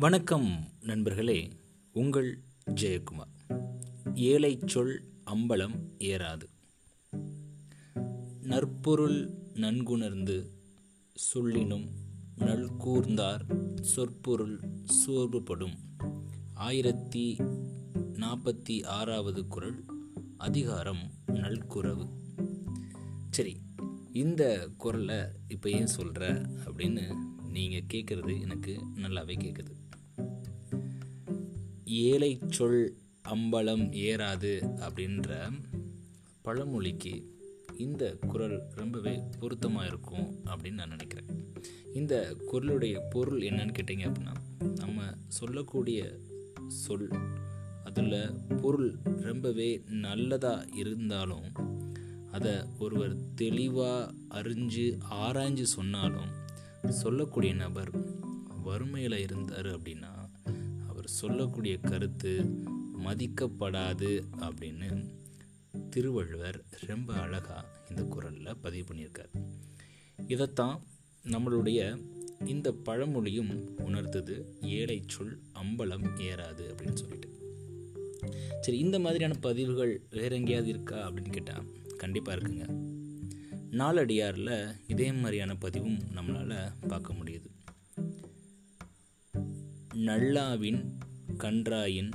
வணக்கம் நண்பர்களே உங்கள் ஜெயக்குமார். ஏழை சொல் அம்பலம் ஏறாது. நற்பொருள் நன்குணர்ந்து சொல்லினும் நல்கூர்ந்தார் சொற்பொருள் சோர்வுபடும். ஆயிரத்தி நாற்பத்தி ஆறாவது குரல் அதிகாரம் நல்குறவு. சரி இந்த குரலை இப்போ ஏன் சொல்கிற அப்படின்னு நீங்கள் கேட்குறது எனக்கு நல்லாவே கேட்குது ஏழை சொல் அம்பலம் ஏறாது அப்படின்ற பழமொழிக்கு இந்த குரல் ரொம்பவே பொருத்தமாக இருக்கும் அப்படின்னு நான் நினைக்கிறேன். இந்த குரலுடைய பொருள் என்னன்னு கேட்டிங்க அப்படின்னா நம்ம சொல்லக்கூடிய சொல் அதில் பொருள் ரொம்பவே நல்லதாக இருந்தாலும் அதை ஒருவர் தெளிவாக அறிஞ்சு ஆராய்ஞ்சு சொன்னாலும் சொல்லக்கூடிய நபர் வறுமையில் இருந்தார் அப்படின்னா சொல்லக்கூடிய கருத்து மதிக்கப்படாது அப்படின்னு திருவள்ளுவர் ரொம்ப அழகாக இந்த குரலில் பதிவு பண்ணியிருக்கார். இதைத்தான் நம்மளுடைய இந்த பழமொழியும் உணர்த்தது ஏழை சொல் அம்பலம் ஏறாது அப்படின்னு சொல்லிட்டு. சரி இந்த மாதிரியான பதிவுகள் வேற எங்கேயாவது இருக்கா அப்படின்னு கேட்டால் கண்டிப்பாக இருக்குங்க. நாலடியாரில் இதே மாதிரியான பதிவும் நம்மளால் பார்க்க முடியுது. நல்லாவின் கன்றாயின்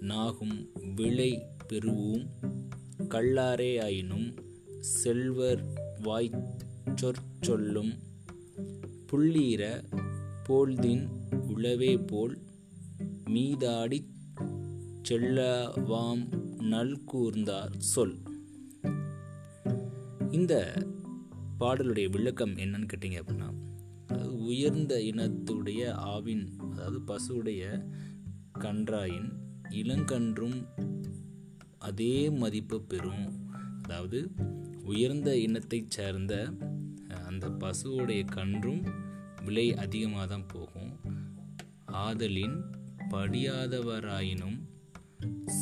நாகும் விளை பெருவும் கல்லாரே ஆயினும் செல்வர் வாய் சொற்சொல்லும் புள்ளீர போல்தின் உளவே போல் மீதாடி செல்லவாம் நல்கூர்ந்தார் சொல். இந்த பாடலுடைய விளக்கம் என்னன்னு கேட்டிங்க அப்படின்னா உயர்ந்த இனத்துடைய ஆவின் அதாவது பசுவுடைய கன்றாயின் இளங்கன்றும் அதே மதிப்பு பெறும். அதாவது உயர்ந்த இனத்தைச் சேர்ந்த அந்த பசுவோடைய கன்றும் விலை அதிகமாக தான் போகும். ஆதலின் படியாதவராயினும்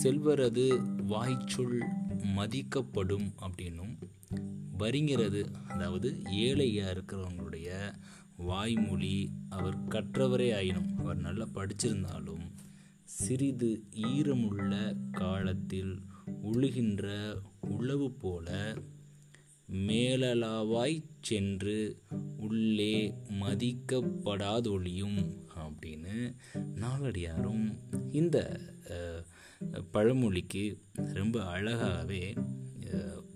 செல்வரது வாய்ச்சொல் மதிக்கப்படும் அப்படின்னும் வருங்கிறது அதாவது ஏழையாக இருக்கிறவங்களுடைய வாய்மொழி அவர் கற்றவரே ஆயினும் அவர் நல்லா படிச்சிருந்தாலும் சிறிது ஈரமுள்ள காலத்தில் உழுகின்ற உழவு போல மேலலாவாய்ச் சென்று உள்ளே மதிக்கப்படாதொழியும் அப்படின்னு நாளடியாரும் இந்த பழமொழிக்கு ரொம்ப அழகாகவே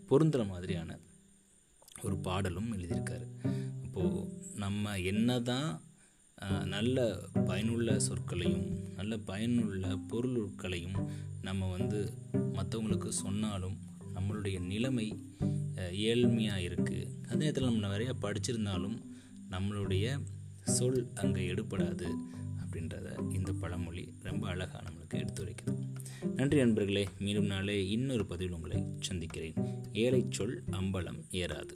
பொருந்துகிற மாதிரியான ஒரு பாடலும் எழுதியிருக்காரு. இப்போது நம்ம என்ன தான் நல்ல பயனுள்ள சொற்களையும் நல்ல பயனுள்ள பொருளுட்களையும் நம்ம வந்து மற்றவங்களுக்கு சொன்னாலும் நம்மளுடைய நிலைமை ஏழ்மையாக இருக்குது அதே நேரத்தில் நம்ம நிறையா படிச்சிருந்தாலும் நம்மளுடைய சொல் அங்கே எடுப்படாது அப்படின்றத இந்த பழமொழி ரொம்ப அழகாக நம்மளுக்கு எடுத்துரைக்குது நன்றி நண்பர்களே மீண்டும் நாளே இன்னொரு பதிவில் உங்களை சந்திக்கிறேன். ஏழை சொல் அம்பலம் ஏறாது.